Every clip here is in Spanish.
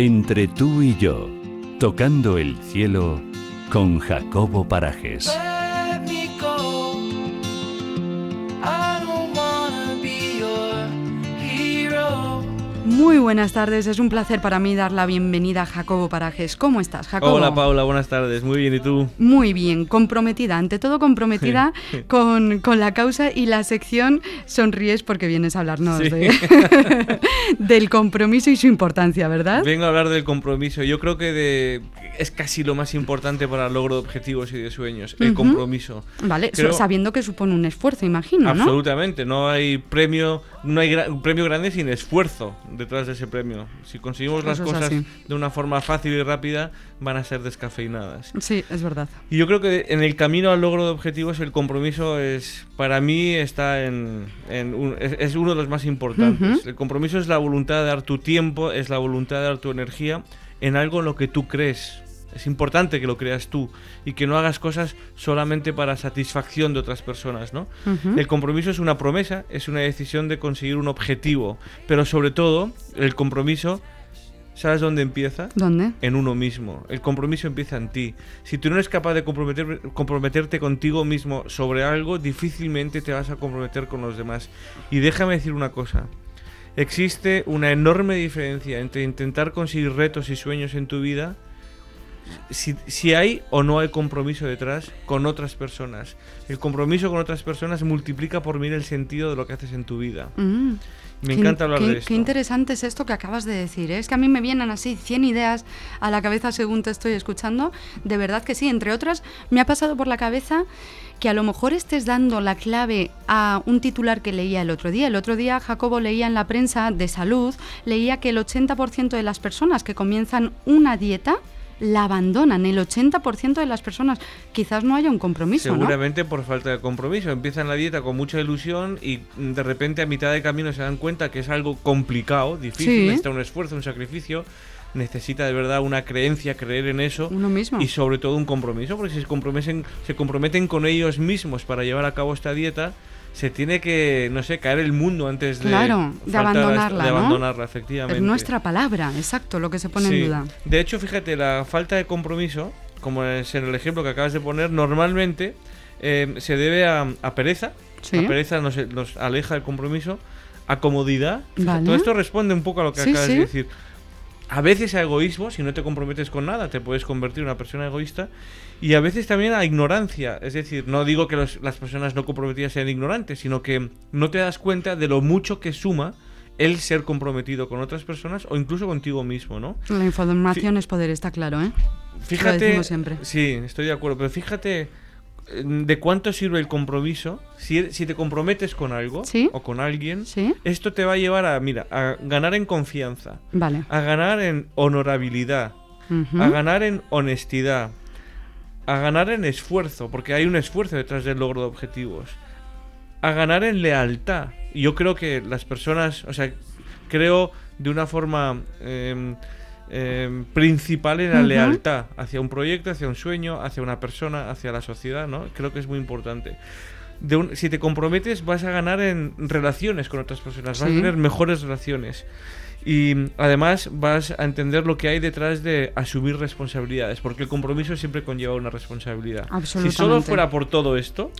Entre tú y yo, tocando el cielo con Jacobo Parajes. Muy buenas tardes, es un placer para mí dar la bienvenida a Jacobo Parajes. ¿Cómo estás, Jacobo? Hola Paula, buenas tardes. Muy bien, ¿y tú? Muy bien, comprometida, ante todo comprometida con, con la causa y la sección Sonríes porque vienes a hablarnos Sí. de- del compromiso y su importancia, ¿verdad? Vengo a hablar del compromiso. Yo creo que de- es casi lo más importante para el logro de objetivos y de sueños, el compromiso. Vale, Creo- sabiendo que supone un esfuerzo, imagino, ¿no? Absolutamente, no hay premio, no hay un premio grande sin esfuerzo detrás de ese premio. Si conseguimos las Eso cosas de una forma fácil y rápida, van a ser descafeinadas. Sí, es verdad. Y yo creo que en el camino al logro de objetivos el compromiso es, para mí, está en, en un- es, es uno de los más importantes. El compromiso es la voluntad de dar tu tiempo, es la voluntad de dar tu energía en algo en lo que tú crees. Es importante que lo creas tú y que no hagas cosas solamente para satisfacción de otras personas, ¿no? El compromiso es una promesa, es una decisión de conseguir un objetivo, pero sobre todo el compromiso, ¿sabes dónde empieza? ¿Dónde? en uno mismo. El compromiso empieza en ti. Si tú no eres capaz de comprometer- comprometerte contigo mismo sobre algo, difícilmente te vas a comprometer con los demás. Y déjame decir una cosa. Existe una enorme diferencia entre intentar conseguir retos y sueños en tu vida si, si hay o no hay compromiso detrás con otras personas. El compromiso con otras personas multiplica por mil el sentido de lo que haces en tu vida. Mm. Me Qué encanta hablar qué- de esto. Qué interesante es esto que acabas de decir. ¿eh? Es que a mí me vienen así 100 ideas a la cabeza según te estoy escuchando. De verdad que sí. Entre otras, me ha pasado por la cabeza que a lo mejor estés dando la clave a un titular que leía el otro día. El otro día Jacobo leía en la prensa de salud, leía que el 80% de las personas que comienzan una dieta la abandonan. El 80% de las personas. Quizás no haya un compromiso, ¿no? Seguramente por falta de compromiso. Empiezan la dieta con mucha ilusión y mm, de repente a mitad de camino se dan cuenta que es algo complicado, difícil, Sí. necesita un esfuerzo, un sacrificio, necesita de verdad una creencia, creer en eso Uno mismo. y sobre todo un compromiso, porque si se comprometen, se comprometen con ellos mismos para llevar a cabo esta dieta, se tiene que, no sé, caer el mundo antes de, Claro, de a- abandonarla, de ¿no? efectivamente. es nuestra palabra, exacto, lo que se pone Sí. en duda. De hecho, fíjate, la falta de compromiso, como es en el ejemplo que acabas de poner, normalmente eh, se debe a, a pereza. Sí. La pereza nos, nos aleja del compromiso. A comodidad. Vale. Todo esto responde un poco a lo que Sí, acabas de decir. A veces a egoísmo, si no te comprometes con nada, te puedes convertir en una persona egoísta. Y a veces también a ignorancia. Es decir, no digo que los- las personas no comprometidas sean ignorantes, sino que no te das cuenta de lo mucho que suma el ser comprometido con otras personas o incluso contigo mismo, ¿no? La información es poder, está claro, ¿eh? Fíjate, decimos siempre. sí, estoy de acuerdo, pero fíjate de cuánto sirve el compromiso. Si, si te comprometes con algo Sí. o con alguien, ¿Sí? esto te va a llevar a, mira, a ganar en confianza, Vale. a ganar en honorabilidad, a ganar en honestidad, a ganar en esfuerzo, porque hay un esfuerzo detrás del logro de objetivos, a ganar en lealtad. Yo creo que las personas, o sea, creo de una forma em, em, principal en la lealtad hacia un proyecto, hacia un sueño, hacia una persona, hacia la sociedad, ¿no? Creo que es muy importante. De un- si te comprometes vas a ganar en relaciones con otras personas, vas Sí. a tener mejores relaciones. Y mm, además vas a entender lo que hay detrás de asumir responsabilidades, porque el compromiso siempre conlleva una responsabilidad. Si solo Absolutamente. fuera por todo esto,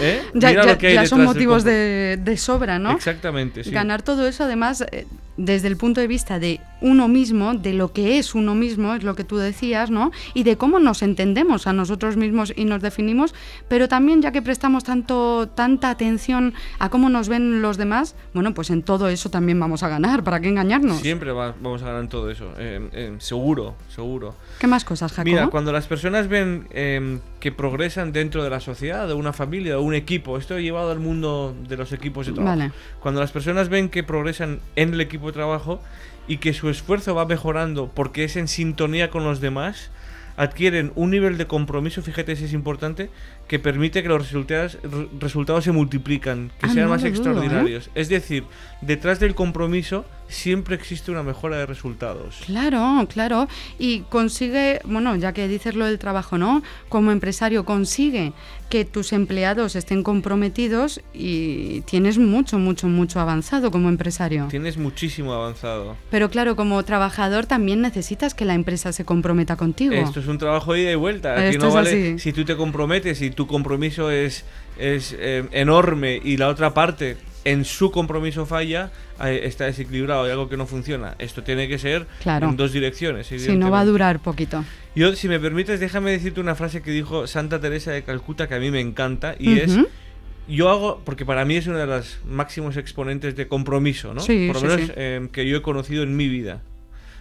¿eh? Ya, Mira ya- lo que hay ya son motivos de, de sobra, ¿no? Exactamente, sí. Ganar todo eso, además, eh, desde el punto de vista de uno mismo, de lo que es uno mismo, es lo que tú decías, ¿no? Y de cómo nos entendemos a nosotros mismos y nos definimos, pero también ya que prestamos tanto, tanta atención a cómo nos ven los demás, bueno, pues en todo eso también vamos a ganar, ¿para qué engañarnos? Siempre va- vamos a ganar en todo eso, eh, eh, seguro, seguro. ¿Qué más cosas, Jacobo? Mira, cuando las personas ven eh, que progresan dentro de la sociedad, de una familia, de un equipo, esto he llevado al mundo de los equipos de trabajo. Vale. Cuando las personas ven que progresan en el equipo de trabajo y que su esfuerzo va mejorando porque es en sintonía con los demás, adquieren un nivel de compromiso, fíjate si es importante, que permite que los resultados, re- resultados se multiplican, que Ah, sean no más ¿eh? extraordinarios. Es decir, detrás del compromiso siempre existe una mejora de resultados. Claro, claro. Y consigue, bueno, ya que dices lo del trabajo, ¿no? Como empresario consigue que tus empleados estén comprometidos y tienes mucho, mucho, mucho avanzado como empresario. Tienes muchísimo avanzado. Pero claro, como trabajador también necesitas que la empresa se comprometa contigo. Esto es un trabajo de ida y vuelta. Aquí Esto no es vale así. si tú te comprometes y tu compromiso es, es eh, enorme y la otra parte en su compromiso falla, eh, está desequilibrado, hay algo que no funciona. Esto tiene que ser Claro. en dos direcciones. Si no va a durar poquito. Yo, si me permites, déjame decirte una frase que dijo Santa Teresa de Calcuta que a mí me encanta y es yo hago, porque para mí es uno de los máximos exponentes de compromiso, ¿no? Sí, Por lo sí, menos sí. eh, que yo he conocido en mi vida.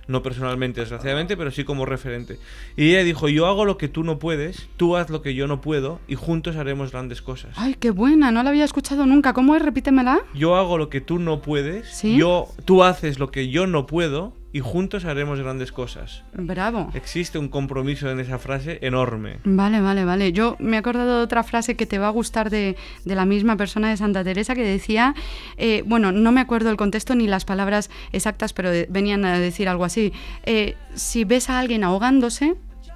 No personalmente, desgraciadamente, pero sí como referente. Y ella dijo, yo hago lo que tú no puedes, tú haz lo que yo no puedo y juntos haremos grandes cosas. Ay, qué buena, no la había escuchado nunca. ¿Cómo es? Repítemela. Yo hago lo que tú no puedes, ¿Sí? yo, tú haces lo que yo no puedo y juntos haremos grandes cosas. Bravo. Existe un compromiso en esa frase enorme. Vale, vale, vale. Yo me he acordado de otra frase que te va a gustar de, de la misma persona de Santa Teresa que decía, eh, bueno, no me acuerdo el contexto ni las palabras exactas, pero de- venían a decir algo así. eh, si ves a alguien ahogándose,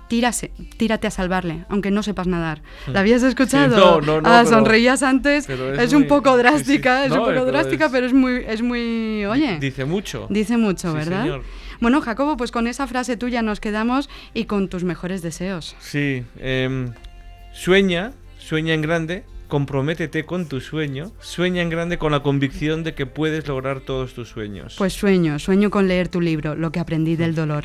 tírase, tírate a salvarle, aunque no sepas nadar. ¿La habías escuchado? no, no, no, Ah, pero- sonreías antes. pero Es, es un poco sí, drástica, es un poco pero drástica, es- pero es muy, es muy, oye. Dice mucho. Dice mucho, Sí, ¿verdad? señor. Bueno, Jacobo, pues con esa frase tuya nos quedamos y con tus mejores deseos. Sí, em, sueña, sueña en grande, comprométete con tu sueño, sueña en grande con la convicción de que puedes lograr todos tus sueños. Pues sueño, sueño con leer tu libro, Lo que aprendí del dolor.